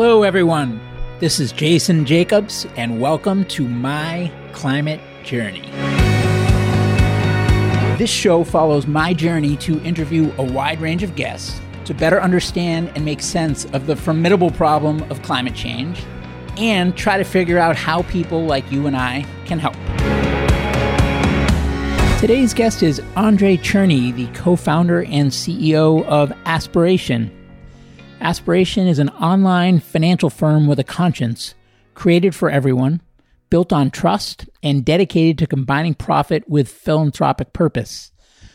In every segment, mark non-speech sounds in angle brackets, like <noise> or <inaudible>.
Hello, everyone. This is Jason Jacobs, and welcome to My Climate Journey. This show follows my journey to interview a wide range of guests to better understand and make sense of the formidable problem of climate change and try to figure out how people like you and I can help. Today's guest is Andrei Cherny, the co founder and CEO of Aspiration. Aspiration is an online financial firm with a conscience, created for everyone, built on trust, and dedicated to combining profit with philanthropic purpose.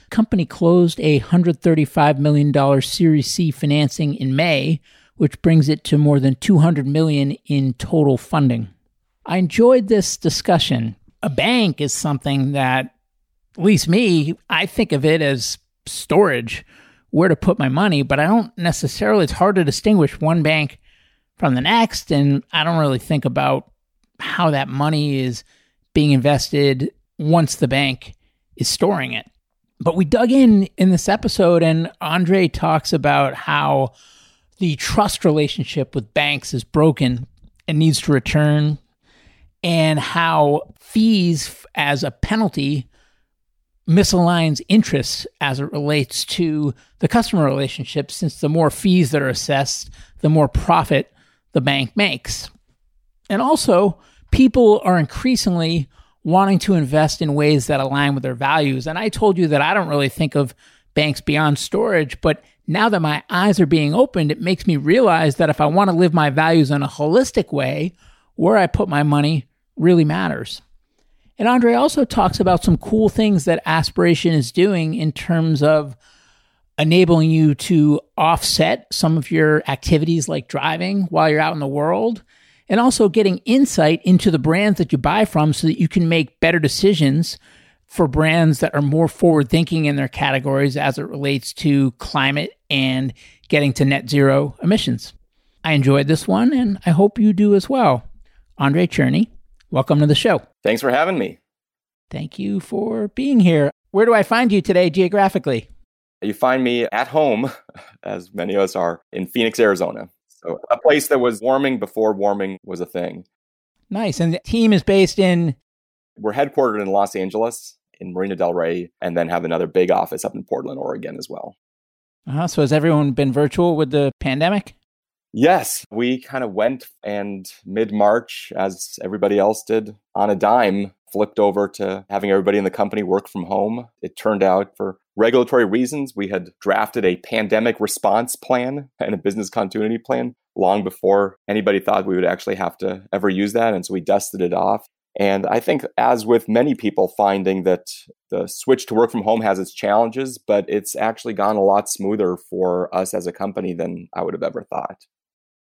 The company closed a $135 million Series C financing in May, which brings it to more than 200 million in total funding. I enjoyed this discussion. A bank is something that at least me, I think of it as storage, where to put my money, but I don't necessarily, it's hard to distinguish one bank from the next. And I don't really think about how that money is being invested once the bank is storing it. But we dug in in this episode, and Andrei talks about how the trust relationship with banks is broken and needs to return, and how fees as a penalty misaligns interests as it relates to the customer relationship, since the more fees that are assessed, the more profit the bank makes. And also, people are increasingly wanting to invest in ways that align with their values. And I told you that I don't really think of banks beyond storage, but now that my eyes are being opened, it makes me realize that if I want to live my values in a holistic way, where I put my money really matters. And Andrei also talks about some cool things that Aspiration is doing in terms of enabling you to offset some of your activities like driving while you're out in the world and also getting insight into the brands that you buy from so that you can make better decisions for brands that are more forward thinking in their categories as it relates to climate and getting to net zero emissions. I enjoyed this one and I hope you do as well. Andrei Cherny, welcome to the show. Thanks for having me. Thank you for being here. Where do I find you today geographically? You find me at home, <laughs> as many of us are, in Phoenix, Arizona. So, a place that was warming before warming was a thing. Nice. And the team is based in? We're headquartered in Los Angeles, in Marina Del Rey, and then have another big office up in Portland, Oregon as well. Uh-huh. So, has everyone been virtual with the pandemic? Yes, we kind of went and mid March, as everybody else did, on a dime, flipped over to having everybody in the company work from home. It turned out for regulatory reasons, we had drafted a pandemic response plan <laughs> and a business continuity plan long before anybody thought we would actually have to ever use that. And so we dusted it off. And I think, as with many people, finding that the switch to work from home has its challenges, but it's actually gone a lot smoother for us as a company than I would have ever thought.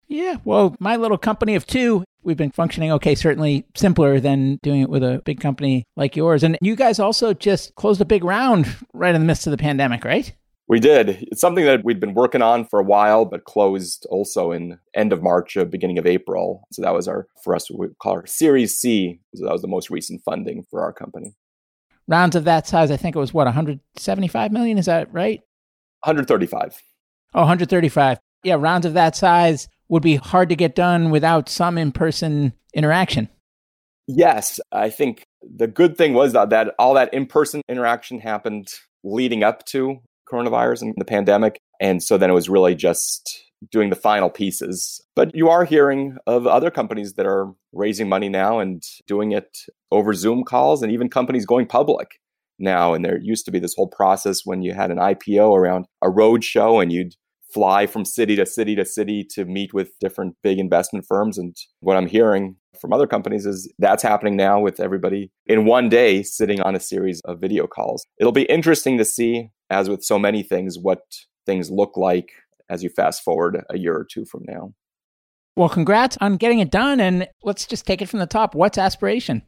Yeah, well, my little company of two, we've been functioning okay, certainly simpler than doing it with a big company like yours. And you guys also just closed a big round right in the midst of the pandemic, right? We did. It's something that we'd been working on for a while, but closed also in end of March, beginning of April. So that was our, for us, we call our Series C. So that was the most recent funding for our company. Rounds of that size, I think it was what, 175 million? Is that right? 135. Oh, 135. Yeah, rounds of that size would be hard to get done without some in person interaction. Yes, I think the good thing was that, that all that in person interaction happened leading up to coronavirus and the pandemic. And so then it was really just doing the final pieces. But you are hearing of other companies that are raising money now and doing it over Zoom calls, and even companies going public now. And there used to be this whole process when you had an IPO around a road show and you'd fly from city to city to city to meet with different big investment firms. And what I'm hearing from other companies is that's happening now with everybody in one day sitting on a series of video calls. It'll be interesting to see, as with so many things, what things look like as you fast forward a year or two from now. Well, congrats on getting it done. And let's just take it from the top. What's aspiration?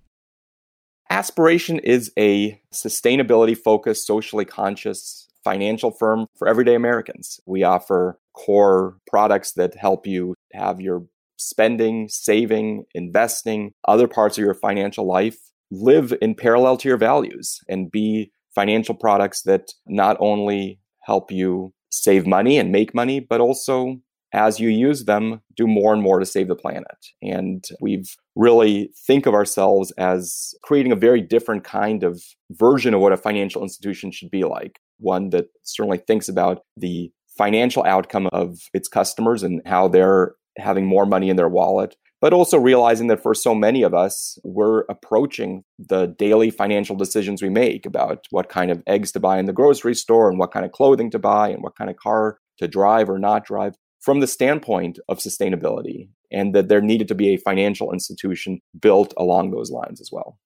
Aspiration is a sustainability focused, socially conscious financial firm for everyday Americans. We offer core products that help you have your spending, saving, investing, other parts of your financial life live in parallel to your values and be financial products that not only help you save money and make money, but also as you use them, do more and more to save the planet. And we've really think of ourselves as creating a very different kind of version of what a financial institution should be like. One that certainly thinks about the financial outcome of its customers and how they're having more money in their wallet, but also realizing that for so many of us, we're approaching the daily financial decisions we make about what kind of eggs to buy in the grocery store and what kind of clothing to buy and what kind of car to drive or not drive from the standpoint of sustainability, and that there needed to be a financial institution built along those lines as well.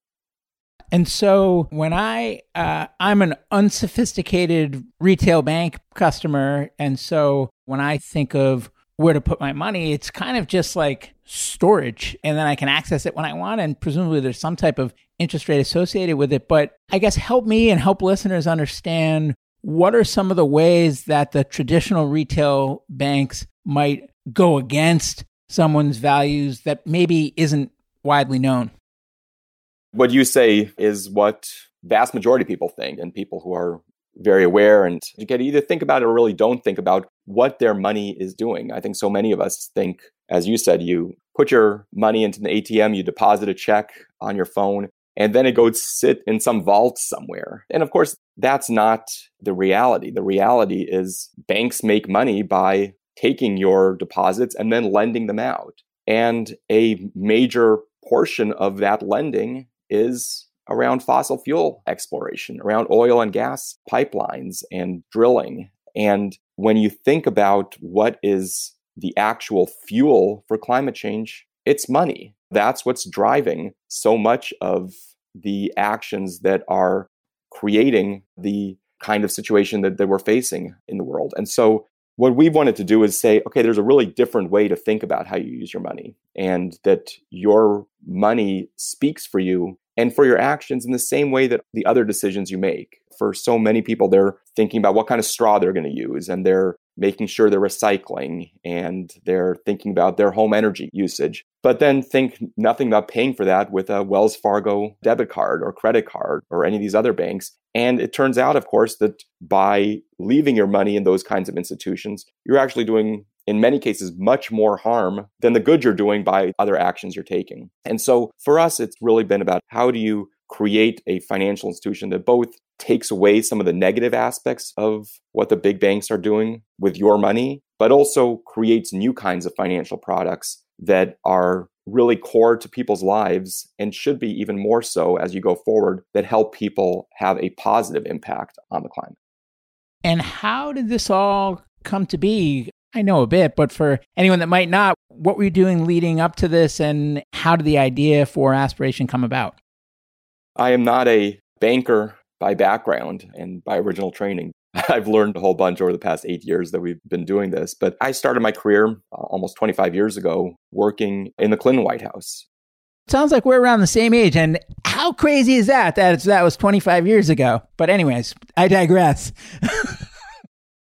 And so when I uh, I'm an unsophisticated retail bank customer, and so when I think of where to put my money, it's kind of just like storage, and then I can access it when I want, and presumably there's some type of interest rate associated with it. But I guess help me and help listeners understand what are some of the ways that the traditional retail banks might go against someone's values that maybe isn't widely known? What you say is what vast majority of people think, and people who are very aware and you can either think about it or really don't think about what their money is doing. I think so many of us think, as you said, you put your money into the ATM, you deposit a check on your phone, and then it goes sit in some vault somewhere. And of course, that's not the reality. The reality is banks make money by taking your deposits and then lending them out. And a major portion of that lending is around fossil fuel exploration, around oil and gas pipelines and drilling. And when you think about what is the actual fuel for climate change, it's money. That's what's driving so much of the actions that are creating the kind of situation that, that we're facing in the world. And so what we wanted to do is say, okay, there's a really different way to think about how you use your money and that your money speaks for you and for your actions in the same way that the other decisions you make. For so many people, they're thinking about what kind of straw they're going to use and they're making sure they're recycling and they're thinking about their home energy usage. But then think nothing about paying for that with a Wells Fargo debit card or credit card or any of these other banks. And it turns out, of course, that by leaving your money in those kinds of institutions, you're actually doing in many cases much more harm than the good you're doing by other actions you're taking. And so for us, it's really been about how do you create a financial institution that both takes away some of the negative aspects of what the big banks are doing with your money, but also creates new kinds of financial products that are really core to people's lives and should be even more so as you go forward that help people have a positive impact on the climate. And how did this all come to be? I know a bit, but for anyone that might not, what were you doing leading up to this and how did the idea for Aspiration come about? I am not a banker by background and by original training. <laughs> I've learned a whole bunch over the past eight years that we've been doing this. But I started my career uh, almost 25 years ago working in the Clinton White House. Sounds like we're around the same age. And how crazy is that? That, that was 25 years ago. But, anyways, I digress. <laughs>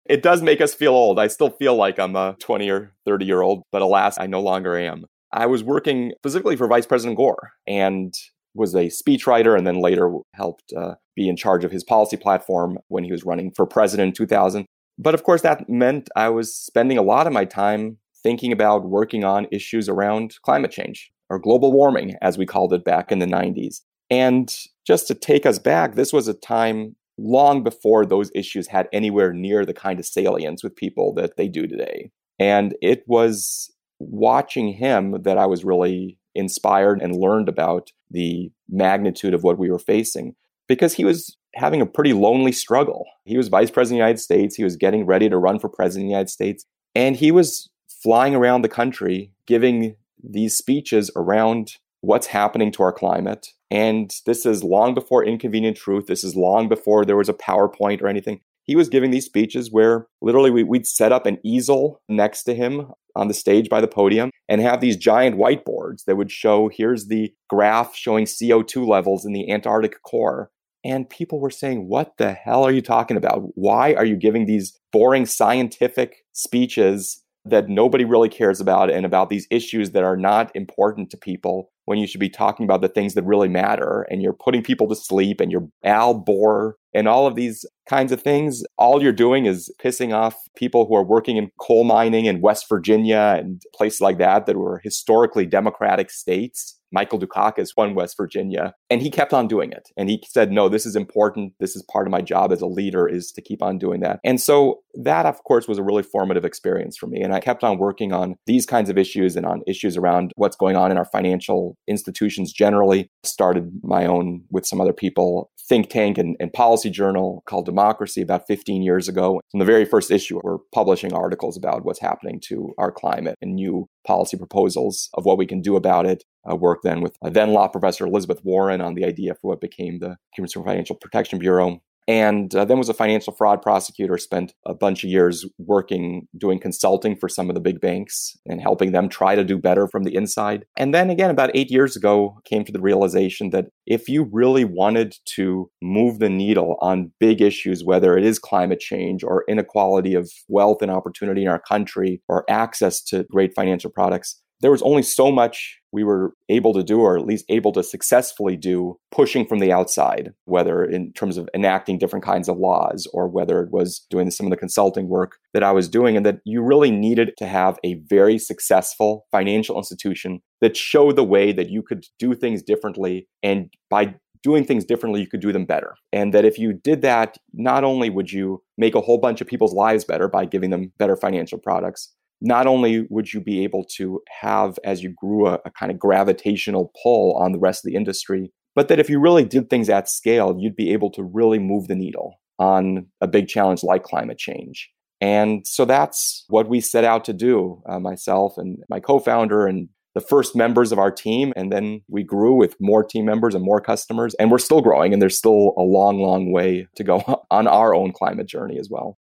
it does make us feel old. I still feel like I'm a 20 or 30 year old, but alas, I no longer am. I was working specifically for Vice President Gore and was a speechwriter and then later helped uh, be in charge of his policy platform when he was running for president in 2000. But of course, that meant I was spending a lot of my time thinking about working on issues around climate change or global warming, as we called it back in the 90s. And just to take us back, this was a time long before those issues had anywhere near the kind of salience with people that they do today. And it was watching him that I was really inspired and learned about the magnitude of what we were facing because he was having a pretty lonely struggle. He was vice president of the United States. He was getting ready to run for president of the United States. And he was flying around the country giving these speeches around what's happening to our climate. And this is long before Inconvenient Truth. This is long before there was a PowerPoint or anything. He was giving these speeches where literally we, would set up an easel next to him on the stage by the podium and have these giant whiteboards that would show here's the graph showing CO2 levels in the Antarctic core. And people were saying, What the hell are you talking about? Why are you giving these boring scientific speeches that nobody really cares about and about these issues that are not important to people? When you should be talking about the things that really matter and you're putting people to sleep and you're Al Bore and all of these kinds of things. All you're doing is pissing off people who are working in coal mining in West Virginia and places like that that were historically democratic states. Michael Dukakis won West Virginia, and he kept on doing it. And he said, "No, this is important. This is part of my job as a leader is to keep on doing that." And so that, of course, was a really formative experience for me. And I kept on working on these kinds of issues and on issues around what's going on in our financial institutions generally. Started my own with some other people think tank and, and policy journal called Democracy about 15 years ago. In the very first issue, we're publishing articles about what's happening to our climate and new policy proposals of what we can do about it. I worked then with uh, then law professor Elizabeth Warren on the idea for what became the Consumer Financial Protection Bureau and uh, then was a financial fraud prosecutor spent a bunch of years working doing consulting for some of the big banks and helping them try to do better from the inside. And then again about eight years ago came to the realization that if you really wanted to move the needle on big issues whether it is climate change or inequality of wealth and opportunity in our country or access to great financial products there was only so much we were able to do, or at least able to successfully do, pushing from the outside, whether in terms of enacting different kinds of laws or whether it was doing some of the consulting work that I was doing, and that you really needed to have a very successful financial institution that showed the way that you could do things differently. And by doing things differently, you could do them better. And that if you did that, not only would you make a whole bunch of people's lives better by giving them better financial products, not only would you be able to have, as you grew, a, a, kind of gravitational pull on the rest of the industry, but that if you really did things at scale, you'd be able to really move the needle on a big challenge like climate change. And so that's what we set out to do, uh, myself and my co founder and the first members of our team. And then we grew with more team members and more customers. And we're still growing, and there's still a long, long way to go <laughs> on our own climate journey as well.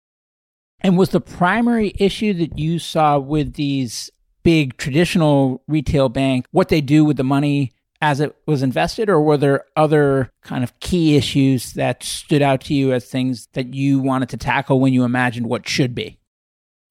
And was the primary issue that you saw with these big traditional retail bank what they do with the money as it was invested, or were there other kind of key issues that stood out to you as things that you wanted to tackle when you imagined what should be?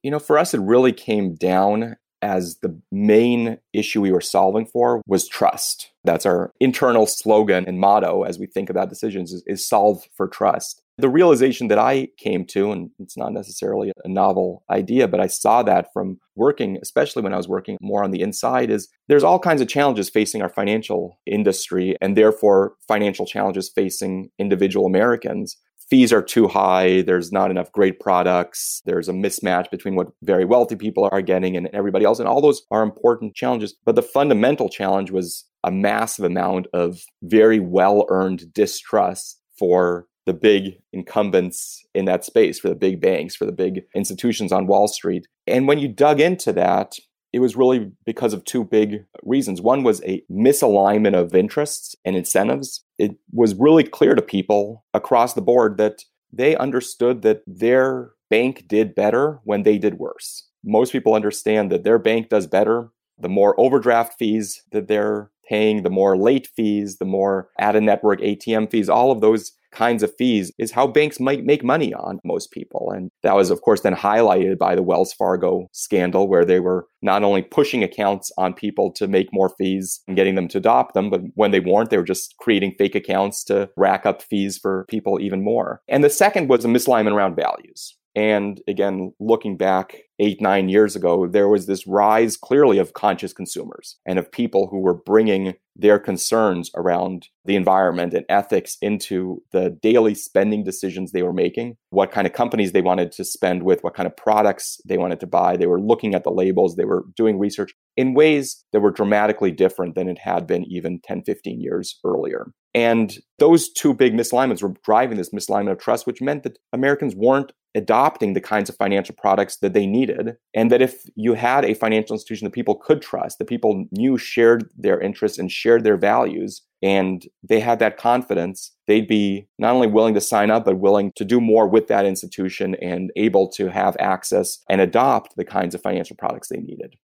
You know, for us, it really came down as the main issue we were solving for was trust. That's our internal slogan and motto as we think about decisions is, is solve for trust. The realization that I came to, and it's not necessarily a novel idea, but I saw that from working, especially when I was working more on the inside, is there's all kinds of challenges facing our financial industry and therefore financial challenges facing individual Americans fees are too high. There's not enough great products. There's a mismatch between what very wealthy people are getting and everybody else. And all those are important challenges. But the fundamental challenge was a massive amount of very well earned distrust for the big incumbents in that space, for the big banks, for the big institutions on Wall Street. And when you dug into that, it was really because of two big reasons. One was a misalignment of interests and incentives. It was really clear to people across the board that they understood that their bank did better when they did worse. Most people understand that their bank does better the more overdraft fees that they're paying, the more late fees, the more out of network ATM fees, all of those kinds of fees is how banks might make money on most people. And that was, of course, then highlighted by the Wells Fargo scandal, where they were not only pushing accounts on people to make more fees and getting them to adopt them, but when they weren't, they were just creating fake accounts to rack up fees for people even more. And the second was a misalignment around values. And again, looking back eight, nine years ago, there was this rise clearly of conscious consumers and of people who were bringing their concerns around the environment and ethics into the daily spending decisions they were making, what kind of companies they wanted to spend with, what kind of products they wanted to buy. They were looking at the labels, they were doing research in ways that were dramatically different than it had been even 10, 15 years earlier. And those two big misalignments were driving this misalignment of trust, which meant that Americans weren't adopting the kinds of financial products that they needed. And that if you had a financial institution that people could trust, that people knew shared their interests and shared their values, and they had that confidence, they'd be not only willing to sign up, but willing to do more with that institution and able to have access and adopt the kinds of financial products they needed.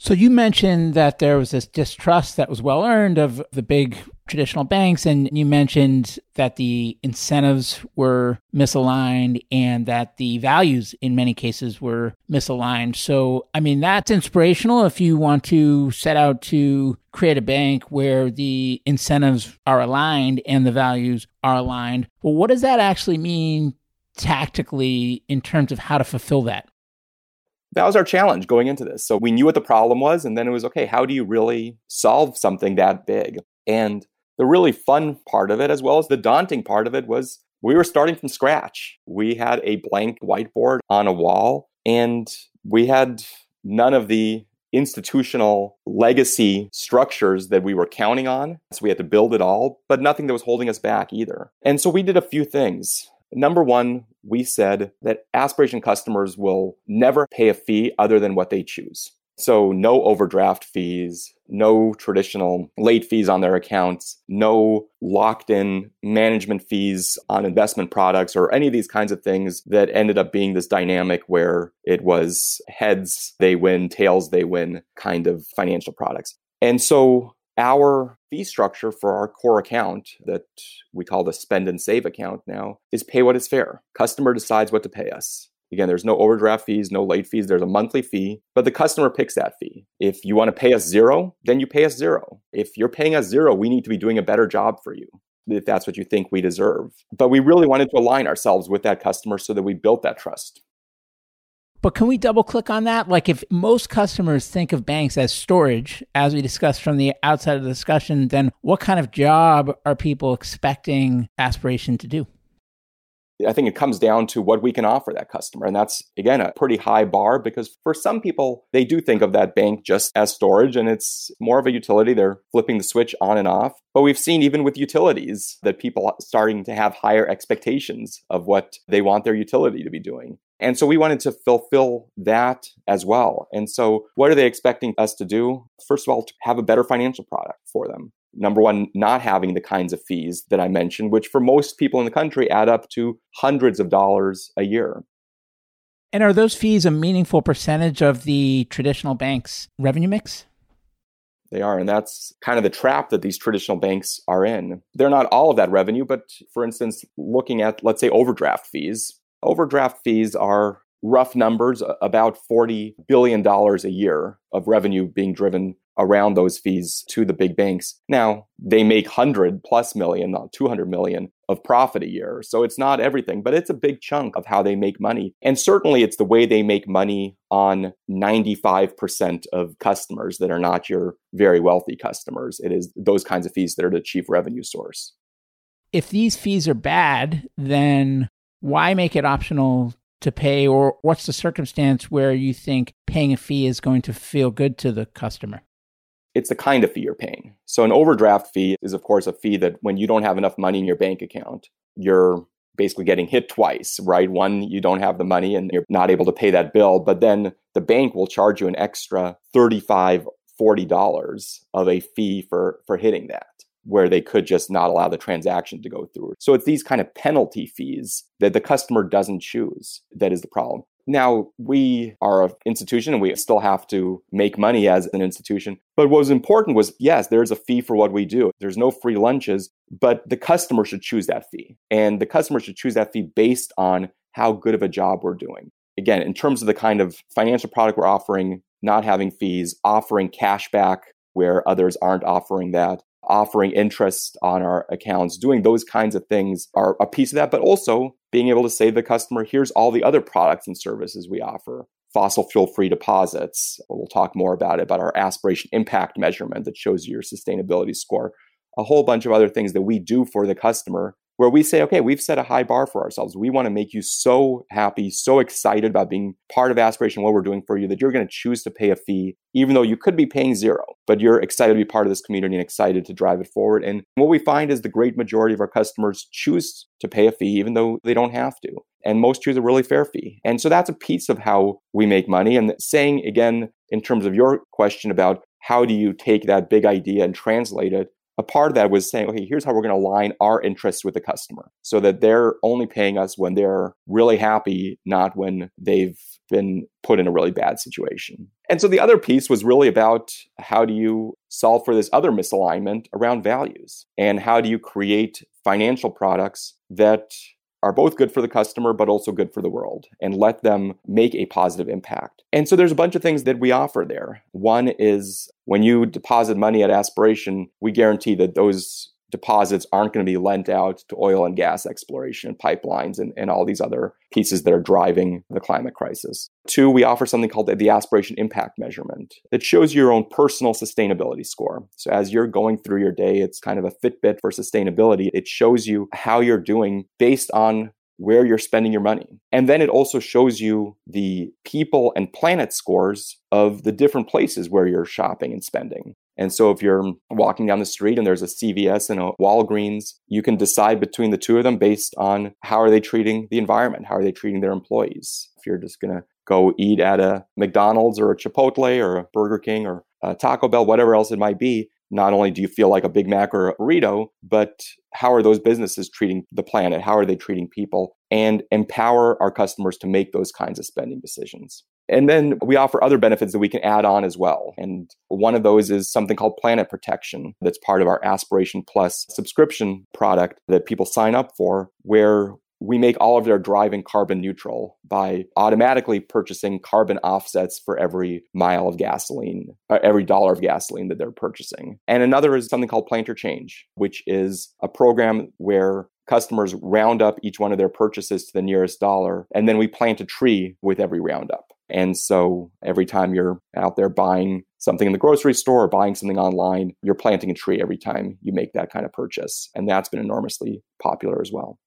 So you mentioned that there was this distrust that was well earned of the big traditional banks, and you mentioned that the incentives were misaligned and that the values in many cases were misaligned. So, I mean, that's inspirational if you want to set out to create a bank where the incentives are aligned and the values are aligned. Well, what does that actually mean tactically in terms of how to fulfill that? That was our challenge going into this. So we knew what the problem was, and then it was okay, how do you really solve something that big? And the really fun part of it, as well as the daunting part of it, was we were starting from scratch. We had a blank whiteboard on a wall, and we had none of the institutional legacy structures that we were counting on. So we had to build it all, but nothing that was holding us back either. And so we did a few things. Number one, we said that aspiration customers will never pay a fee other than what they choose. So, no overdraft fees, no traditional late fees on their accounts, no locked in management fees on investment products, or any of these kinds of things that ended up being this dynamic where it was heads they win, tails they win kind of financial products. And so, our fee structure for our core account that we call the spend and save account now is pay what is fair. Customer decides what to pay us. Again, there's no overdraft fees, no late fees. There's a monthly fee, but the customer picks that fee. If you want to pay us zero, then you pay us zero. If you're paying us zero, we need to be doing a better job for you if that's what you think we deserve. But we really wanted to align ourselves with that customer so that we built that trust. But can we double click on that? Like, if most customers think of banks as storage, as we discussed from the outside of the discussion, then what kind of job are people expecting aspiration to do? I think it comes down to what we can offer that customer. And that's, again, a pretty high bar because for some people, they do think of that bank just as storage and it's more of a utility. They're flipping the switch on and off. But we've seen even with utilities that people are starting to have higher expectations of what they want their utility to be doing. And so we wanted to fulfill that as well. And so what are they expecting us to do? First of all, to have a better financial product for them. Number one, not having the kinds of fees that I mentioned, which for most people in the country add up to hundreds of dollars a year. And are those fees a meaningful percentage of the traditional bank's revenue mix? They are. And that's kind of the trap that these traditional banks are in. They're not all of that revenue, but for instance, looking at, let's say, overdraft fees, Overdraft fees are rough numbers, about $40 billion a year of revenue being driven around those fees to the big banks. Now, they make 100 plus million, not 200 million of profit a year. So it's not everything, but it's a big chunk of how they make money. And certainly it's the way they make money on 95% of customers that are not your very wealthy customers. It is those kinds of fees that are the chief revenue source. If these fees are bad, then why make it optional to pay or what's the circumstance where you think paying a fee is going to feel good to the customer? It's the kind of fee you're paying. So an overdraft fee is of course a fee that when you don't have enough money in your bank account you're basically getting hit twice right? One you don't have the money and you're not able to pay that bill but then the bank will charge you an extra 35 40 dollars of a fee for for hitting that where they could just not allow the transaction to go through. So it's these kind of penalty fees that the customer doesn't choose that is the problem. Now, we are an institution and we still have to make money as an institution. But what was important was yes, there's a fee for what we do. There's no free lunches, but the customer should choose that fee. And the customer should choose that fee based on how good of a job we're doing. Again, in terms of the kind of financial product we're offering, not having fees, offering cash back where others aren't offering that, offering interest on our accounts, doing those kinds of things are a piece of that, but also being able to say to the customer, here's all the other products and services we offer. Fossil fuel free deposits. We'll talk more about it, about our aspiration impact measurement that shows you your sustainability score. A whole bunch of other things that we do for the customer where we say, okay, we've set a high bar for ourselves. We want to make you so happy, so excited about being part of Aspiration, what we're doing for you, that you're going to choose to pay a fee, even though you could be paying zero, but you're excited to be part of this community and excited to drive it forward. And what we find is the great majority of our customers choose to pay a fee, even though they don't have to. And most choose a really fair fee. And so that's a piece of how we make money. And saying again, in terms of your question about how do you take that big idea and translate it a part of that was saying, okay, here's how we're going to align our interests with the customer so that they're only paying us when they're really happy, not when they've been put in a really bad situation. And so the other piece was really about how do you solve for this other misalignment around values? And how do you create financial products that are both good for the customer, but also good for the world and let them make a positive impact. And so there's a bunch of things that we offer there. One is when you deposit money at Aspiration, we guarantee that those deposits aren't going to be lent out to oil and gas exploration pipelines and, and all these other pieces that are driving the climate crisis. Two, we offer something called the, aspiration impact measurement that shows your own personal sustainability score. So as you're going through your day, it's kind of a Fitbit for sustainability. It shows you how you're doing based on where you're spending your money. And then it also shows you the people and planet scores of the different places where you're shopping and spending. And so if you're walking down the street and there's a CVS and a Walgreens, you can decide between the two of them based on how are they treating the environment? How are they treating their employees? If you're just going to go eat at a McDonald's or a Chipotle or a Burger King or a Taco Bell, whatever else it might be, not only do you feel like a Big Mac or a burrito, but how are those businesses treating the planet? How are they treating people? And empower our customers to make those kinds of spending decisions. And then we offer other benefits that we can add on as well. And one of those is something called Planet Protection that's part of our Aspiration Plus subscription product that people sign up for, where we make all of their driving carbon neutral by automatically purchasing carbon offsets for every mile of gasoline, uh, every dollar of gasoline that they're purchasing. And another is something called Plant Your Change, which is a program where customers round up each one of their purchases to the nearest dollar, and then we plant a tree with every roundup. And so every time you're out there buying something in the grocery store or buying something online, you're planting a tree every time you make that kind of purchase. And that's been enormously popular as well.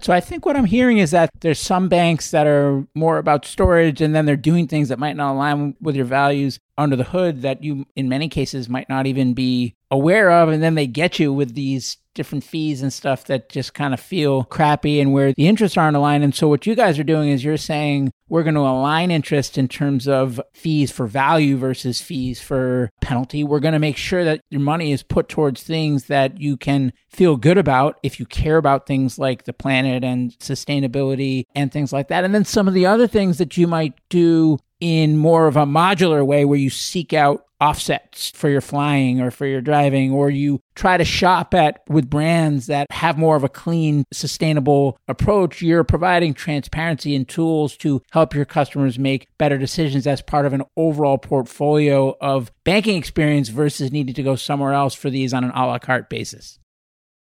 So I think what I'm hearing is that there's some banks that are more about storage and then they're doing things that might not align with your values under the hood that you in many cases might not even be aware of and then they get you with these different fees and stuff that just kind of feel crappy and where the interests aren't aligned. And so what you guys are doing is you're saying we're going to align interest in terms of fees for value versus fees for penalty. We're going to make sure that your money is put towards things that you can feel good about if you care about things like the planet and sustainability and things like that. And then some of the other things that you might do in more of a modular way where you seek out offsets for your flying or for your driving or you try to shop at with brands that have more of a clean sustainable approach you're providing transparency and tools to help your customers make better decisions as part of an overall portfolio of banking experience versus needing to go somewhere else for these on an a la carte basis.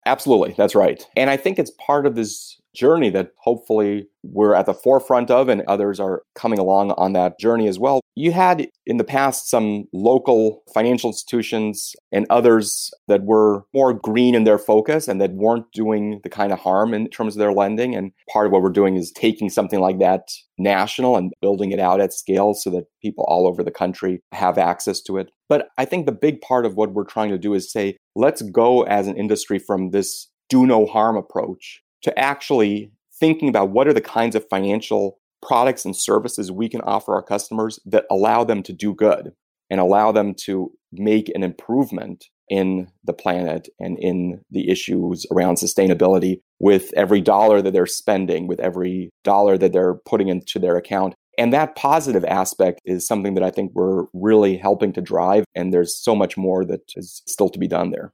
Absolutely. That's right. And i think it's part of this journey that hopefully we're at the forefront of and others are coming along on that journey as well. You had in the past some local financial institutions and others that were more green in their focus and that weren't doing the kind of harm in terms of their lending. And part of what we're doing is taking something like that national and building it out at scale so that people all over the country have access to it. But I think the big part of what we're trying to do is say, let's go as an industry from this do no harm approach to actually thinking about what are the kinds of financial products and services we can offer our customers that allow them to do good and allow them to make an improvement in the planet and in the issues around sustainability with every dollar that they're spending, with every dollar that they're putting into their account. And that positive aspect is something that I think we're really helping to drive. And there's so much more that is still to be done there.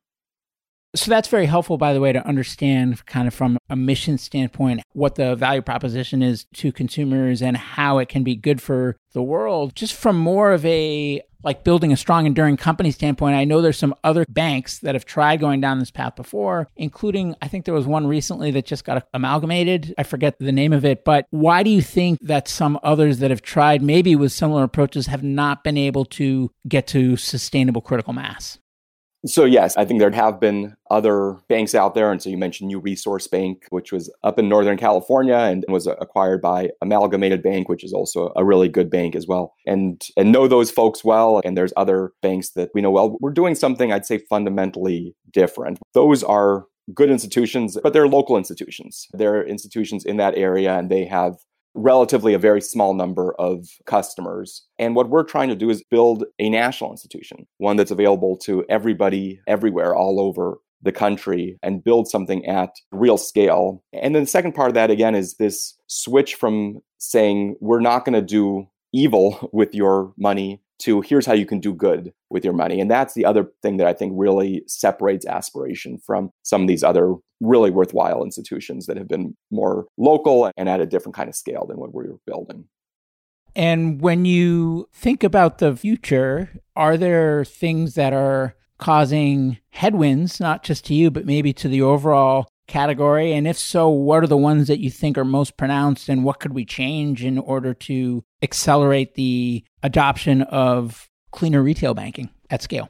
So that's very helpful, by the way, to understand kind of from a mission standpoint what the value proposition is to consumers and how it can be good for the world. Just from more of a like building a strong, enduring company standpoint, I know there's some other banks that have tried going down this path before, including I think there was one recently that just got amalgamated. I forget the name of it, but why do you think that some others that have tried maybe with similar approaches have not been able to get to sustainable critical mass? So, yes, I think there have been other banks out there. And so you mentioned New Resource Bank, which was up in Northern California and was acquired by Amalgamated Bank, which is also a really good bank as well. And, and know those folks well. And there's other banks that we know well. We're doing something I'd say fundamentally different. Those are good institutions, but they're local institutions. They're institutions in that area and they have relatively a very small number of customers. And what we're trying to do is build a national institution, one that's available to everybody everywhere all over the country and build something at real scale. And then the second part of that, again, is this switch from saying we're not going to do evil <laughs> with your money to here's how you can do good with your money. And that's the other thing that I think really separates aspiration from some of these other really worthwhile institutions that have been more local and at a different kind of scale than what we were building. And when you think about the future, are there things that are causing headwinds, not just to you, but maybe to the overall category? And if so, what are the ones that you think are most pronounced and what could we change in order to accelerate the adoption of cleaner retail banking at scale?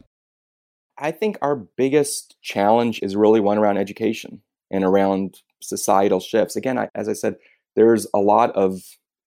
I think our biggest challenge is really one around education and around societal shifts. Again, I, as I said, there's a lot of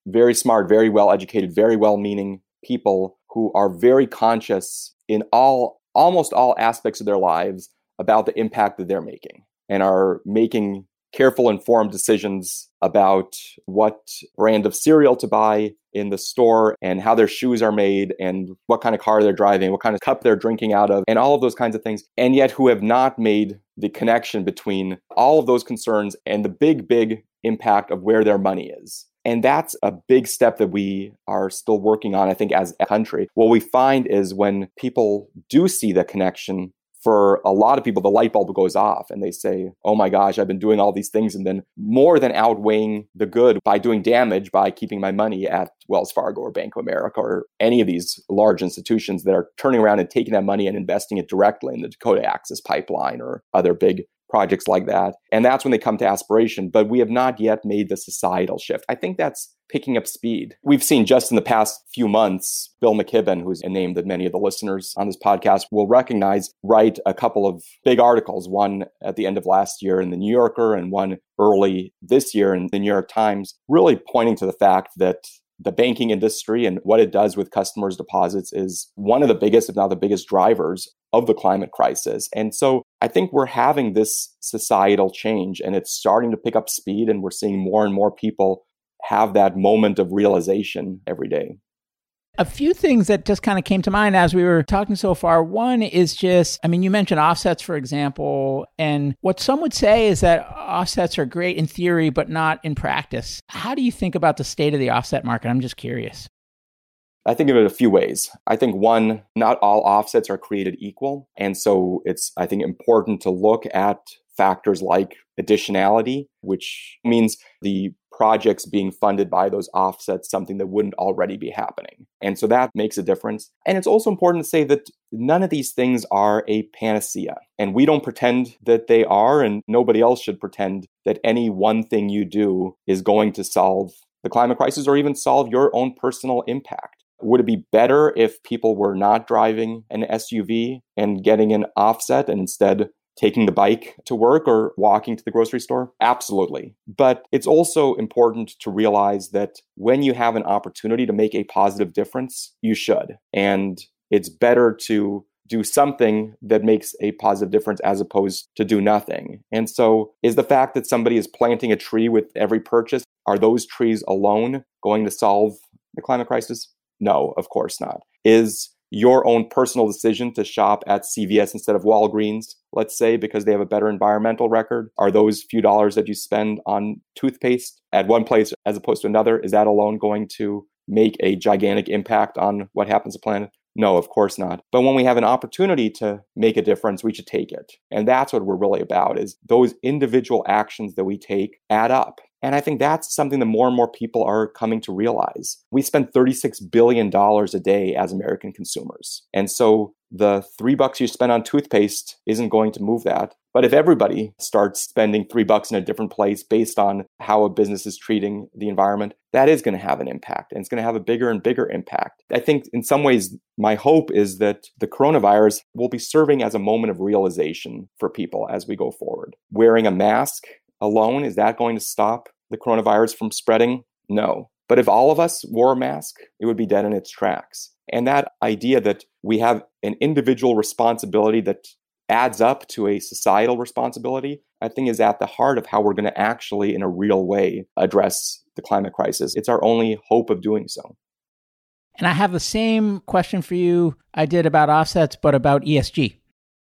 very smart, very well educated, very well meaning people who are very conscious in all almost all aspects of their lives about the impact that they're making and are making careful, informed decisions about what brand of cereal to buy in the store and how their shoes are made and what kind of car they're driving, what kind of cup they're drinking out of, and all of those kinds of things. And yet, who have not made the connection between all of those concerns and the big, big impact of where their money is. And that's a big step that we are still working on, I think, as a country. What we find is when people do see the connection for a lot of people, the light bulb goes off and they say, Oh my gosh, I've been doing all these things. And then more than outweighing the good by doing damage by keeping my money at Wells Fargo or Bank of America or any of these large institutions that are turning around and taking that money and investing it directly in the Dakota Access Pipeline or other big projects like that. And that's when they come to aspiration. But we have not yet made the societal shift. I think that's picking up speed. We've seen just in the past few months, Bill McKibben, who's a name that many of the listeners on this podcast will recognize, write a couple of big articles, one at the end of last year in the New Yorker and one early this year in the New York Times, really pointing to the fact that the banking industry and what it does with customers' deposits is one of the biggest, if not the biggest, drivers of the climate crisis. And so I think we're having this societal change and it's starting to pick up speed, and we're seeing more and more people have that moment of realization every day. A few things that just kind of came to mind as we were talking so far. One is just, I mean, you mentioned offsets, for example, and what some would say is that offsets are great in theory, but not in practice. How do you think about the state of the offset market? I'm just curious. I think of it a few ways. I think one, not all offsets are created equal. And so it's, I think, important to look at factors like additionality, which means the projects being funded by those offsets something that wouldn't already be happening. And so that makes a difference. And it's also important to say that none of these things are a panacea. And we don't pretend that they are, and nobody else should pretend that any one thing you do is going to solve the climate crisis or even solve your own personal impact. Would it be better if people were not driving an SUV and getting an offset and instead taking the bike to work or walking to the grocery store? Absolutely. But it's also important to realize that when you have an opportunity to make a positive difference, you should. And it's better to do something that makes a positive difference as opposed to do nothing. And so, is the fact that somebody is planting a tree with every purchase, are those trees alone going to solve the climate crisis? No, of course not. Is your own personal decision to shop at CVS instead of Walgreens, let's say, because they have a better environmental record? Are those few dollars that you spend on toothpaste at one place as opposed to another, is that alone going to make a gigantic impact on what happens to planet? No, of course not. But when we have an opportunity to make a difference, we should take it. And that's what we're really about is those individual actions that we take add up. And I think that's something that more and more people are coming to realize. We spend $36 billion a day as American consumers. And so the three bucks you spend on toothpaste isn't going to move that. But if everybody starts spending three bucks in a different place based on how a business is treating the environment, that is going to have an impact and it's going to have a bigger and bigger impact. I think in some ways, my hope is that the coronavirus will be serving as a moment of realization for people as we go forward. Wearing a mask alone, is that going to stop the coronavirus from spreading? No. But if all of us wore a mask, it would be dead in its tracks. And that idea that we have an individual responsibility that adds up to a societal responsibility, I think is at the heart of how we're going to actually, in a real way, address the climate crisis. It's our only hope of doing so. And I have the same question for you I did about offsets, but about ESG.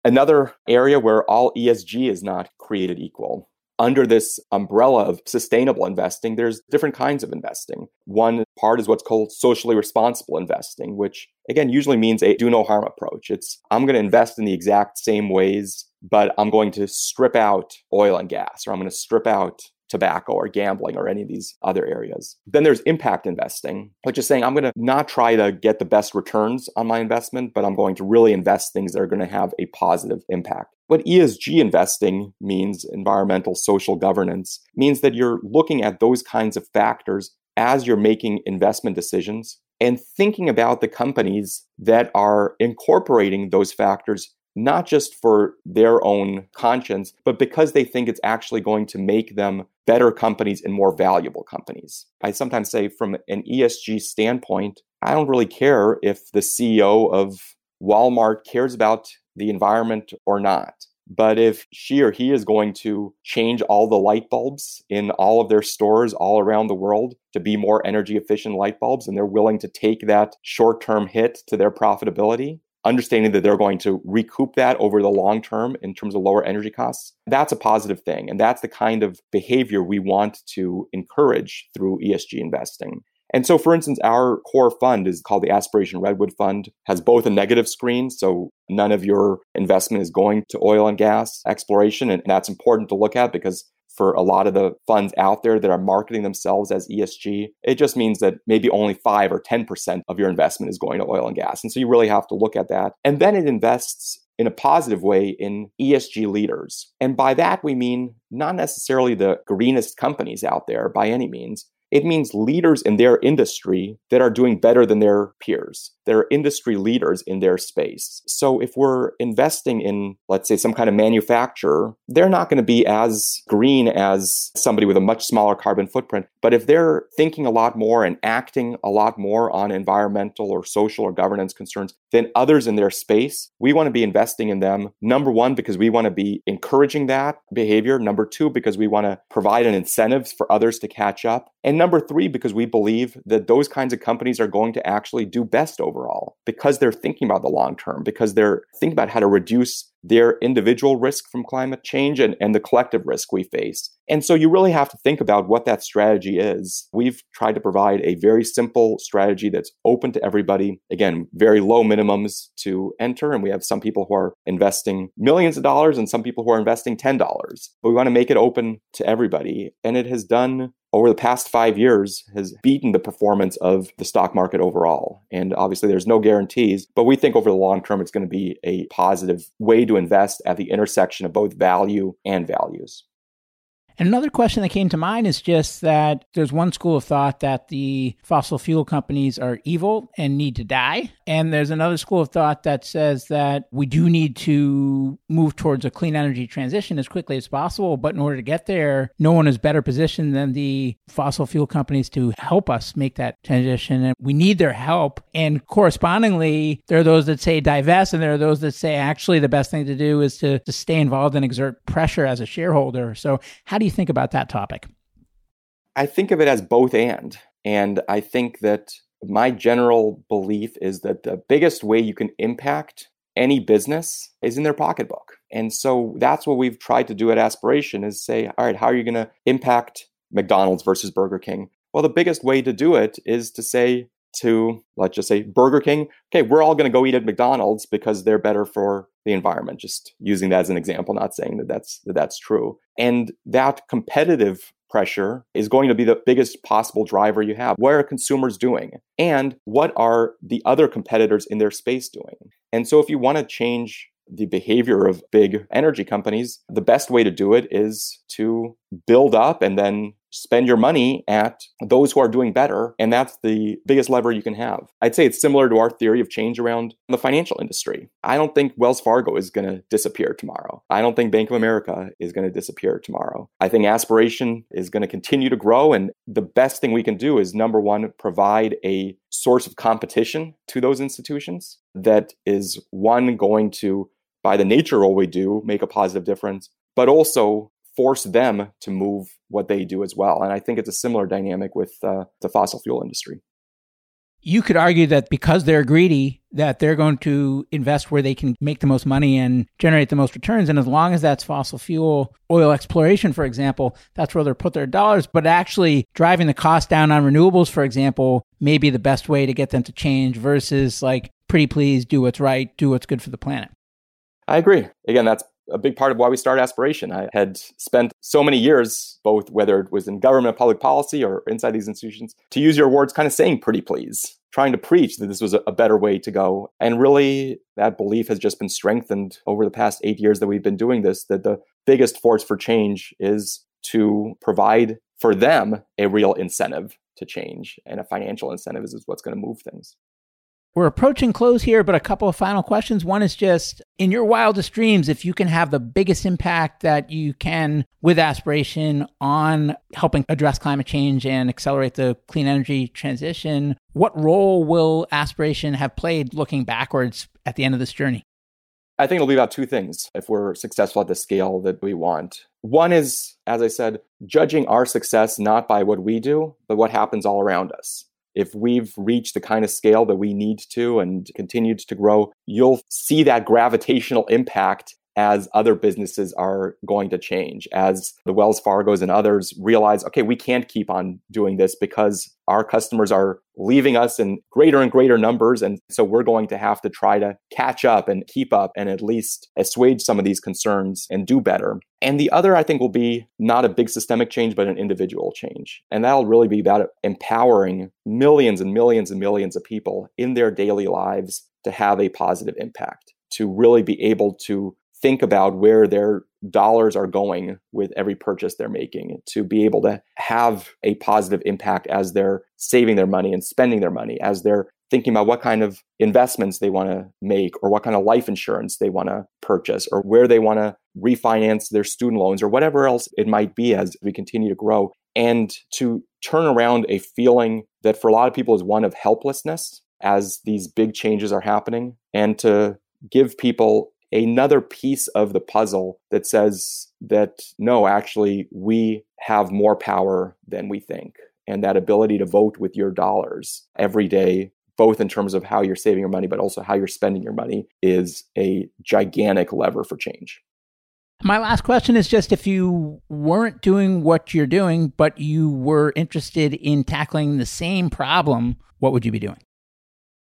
Another area where all ESG is not created equal under this umbrella of sustainable investing, there's different kinds of investing. One part is what's called socially responsible investing, which again usually means a do no harm approach. It's I'm going to invest in the exact same ways, but I'm going to strip out oil and gas, or I'm going to strip out tobacco or gambling or any of these other areas. Then there's impact investing, which is saying I'm going to not try to get the best returns on my investment, but I'm going to really invest things that are going to have a positive impact. What ESG investing means, environmental social governance, means that you're looking at those kinds of factors as you're making investment decisions and thinking about the companies that are incorporating those factors not just for their own conscience, but because they think it's actually going to make them better companies and more valuable companies. I sometimes say, from an ESG standpoint, I don't really care if the CEO of Walmart cares about the environment or not. But if she or he is going to change all the light bulbs in all of their stores all around the world to be more energy efficient light bulbs, and they're willing to take that short term hit to their profitability, understanding that they're going to recoup that over the long term in terms of lower energy costs, that's a positive thing. And that's the kind of behavior we want to encourage through ESG investing. And so, for instance, our core fund is called the Aspiration Redwood Fund, has both a negative screen. So none of your investment is going to oil and gas exploration. And that's important to look at because for a lot of the funds out there that are marketing themselves as ESG, it just means that maybe only 5 or 10% of your investment is going to oil and gas. And so you really have to look at that. And then it invests in a positive way in ESG leaders. And by that, we mean not necessarily the greenest companies out there by any means, it means leaders in their industry that are doing better than their peers. They're industry leaders in their space. So if we're investing in, let's say, some kind of manufacturer, they're not going to be as green as somebody with a much smaller carbon footprint. But if they're thinking a lot more and acting a lot more on environmental or social or governance concerns than others in their space, we want to be investing in them. Number one, because we want to be encouraging that behavior. Number two, because we want to provide an incentive for others to catch up. And number three, because we believe that those kinds of companies are going to actually do best overall because they're thinking about the long term, because they're thinking about how to reduce their individual risk from climate change and, and the collective risk we face. And so you really have to think about what that strategy is. We've tried to provide a very simple strategy that's open to everybody. Again, very low minimums to enter. And we have some people who are investing millions of dollars and some people who are investing $10. But we want to make it open to everybody. And it has done over the past five years has beaten the performance of the stock market overall. And obviously, there's no guarantees, but we think over the long term, it's going to be a positive way to invest at the intersection of both value and values. And another question that came to mind is just that there's one school of thought that the fossil fuel companies are evil and need to die. And there's another school of thought that says that we do need to move towards a clean energy transition as quickly as possible. But in order to get there, no one is better positioned than the fossil fuel companies to help us make that transition. And we need their help. And correspondingly, there are those that say divest, and there are those that say actually the best thing to do is to, to stay involved and exert pressure as a shareholder. So, how do you you think about that topic? I think of it as both and. And I think that my general belief is that the biggest way you can impact any business is in their pocketbook. And so that's what we've tried to do at Aspiration is say, all right, how are you going to impact McDonald's versus Burger King? Well, the biggest way to do it is to say to, let's just say, Burger King, okay, we're all going to go eat at McDonald's because they're better for the environment. Just using that as an example, not saying that that's, that that's true. And that competitive pressure is going to be the biggest possible driver you have. What are consumers doing? And what are the other competitors in their space doing? And so if you want to change the behavior of big energy companies, the best way to do it is to build up and then spend your money at those who are doing better. And that's the biggest lever you can have. I'd say it's similar to our theory of change around the financial industry. I don't think Wells Fargo is going to disappear tomorrow. I don't think Bank of America is going to disappear tomorrow. I think aspiration is going to continue to grow. And the best thing we can do is number one, provide a source of competition to those institutions that is one going to by the nature of what we do, make a positive difference, but also force them to move what they do as well. And I think it's a similar dynamic with uh, the fossil fuel industry. You could argue that because they're greedy that they're going to invest where they can make the most money and generate the most returns. And as long as that's fossil fuel oil exploration for example that's where they'll put their dollars. But actually driving the cost down on renewables for example may be the best way to get them to change versus like pretty please do what's right do what's good for the planet. I agree. Again that's a big part of why we started Aspiration. I had spent so many years, both whether it was in government, public policy, or inside these institutions, to use your words, kind of saying pretty please, trying to preach that this was a better way to go. And really, that belief has just been strengthened over the past eight years that we've been doing this, that the biggest force for change is to provide for them a real incentive to change. And a financial incentive is what's going to move things. We're approaching close here, but a couple of final questions. One is just in your wildest dreams, if you can have the biggest impact that you can with aspiration on helping address climate change and accelerate the clean energy transition, what role will aspiration have played looking backwards at the end of this journey? I think it'll be about two things if we're successful at the scale that we want. One is, as I said, judging our success not by what we do, but what happens all around us if we've reached the kind of scale that we need to and continued to grow, you'll see that gravitational impact as other businesses are going to change, as the Wells Fargos and others realize, okay, we can't keep on doing this because our customers are leaving us in greater and greater numbers. And so we're going to have to try to catch up and keep up and at least assuage some of these concerns and do better. And the other, I think, will be not a big systemic change, but an individual change. And that'll really be about empowering millions and millions and millions of people in their daily lives to have a positive impact, to really be able to think about where their dollars are going with every purchase they're making to be able to have a positive impact as they're saving their money and spending their money as they're thinking about what kind of investments they want to make or what kind of life insurance they want to purchase or where they want to refinance their student loans or whatever else it might be as we continue to grow. And to turn around a feeling that for a lot of people is one of helplessness as these big changes are happening and to give people another piece of the puzzle that says that no, actually, we have more power than we think. And that ability to vote with your dollars every day, both in terms of how you're saving your money, but also how you're spending your money, is a gigantic lever for change. My last question is just if you weren't doing what you're doing, but you were interested in tackling the same problem, what would you be doing?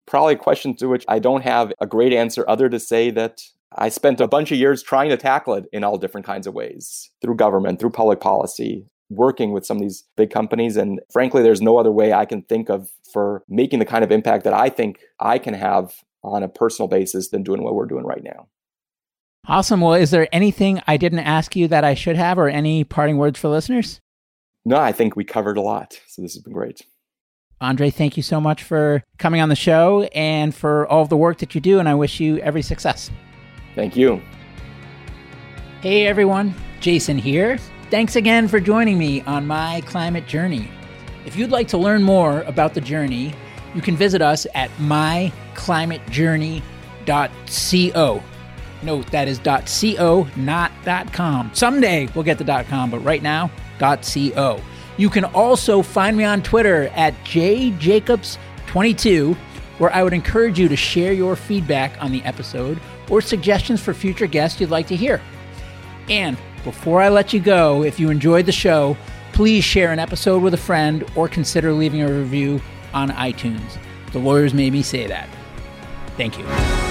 Probably a question to which I don't have a great answer other to say that I spent a bunch of years trying to tackle it in all different kinds of ways through government, through public policy, working with some of these big companies. And frankly, there's no other way I can think of for making the kind of impact that I think I can have on a personal basis than doing what we're doing right now. Awesome. Well, is there anything I didn't ask you that I should have or any parting words for listeners? No, I think we covered a lot. So this has been great. Andrei, thank you so much for coming on the show and for all of the work that you do. And I wish you every success. Thank you. Hey everyone, Jason here. Thanks again for joining me on my climate journey. If you'd like to learn more about the journey, you can visit us at myclimatejourney.co. Note that is .co, not .com. Someday we'll get the .com, but right now, .co. You can also find me on Twitter at jjacobs22, where I would encourage you to share your feedback on the episode or suggestions for future guests you'd like to hear. And before I let you go, if you enjoyed the show, please share an episode with a friend or consider leaving a review on iTunes. The lawyers made me say that. Thank you.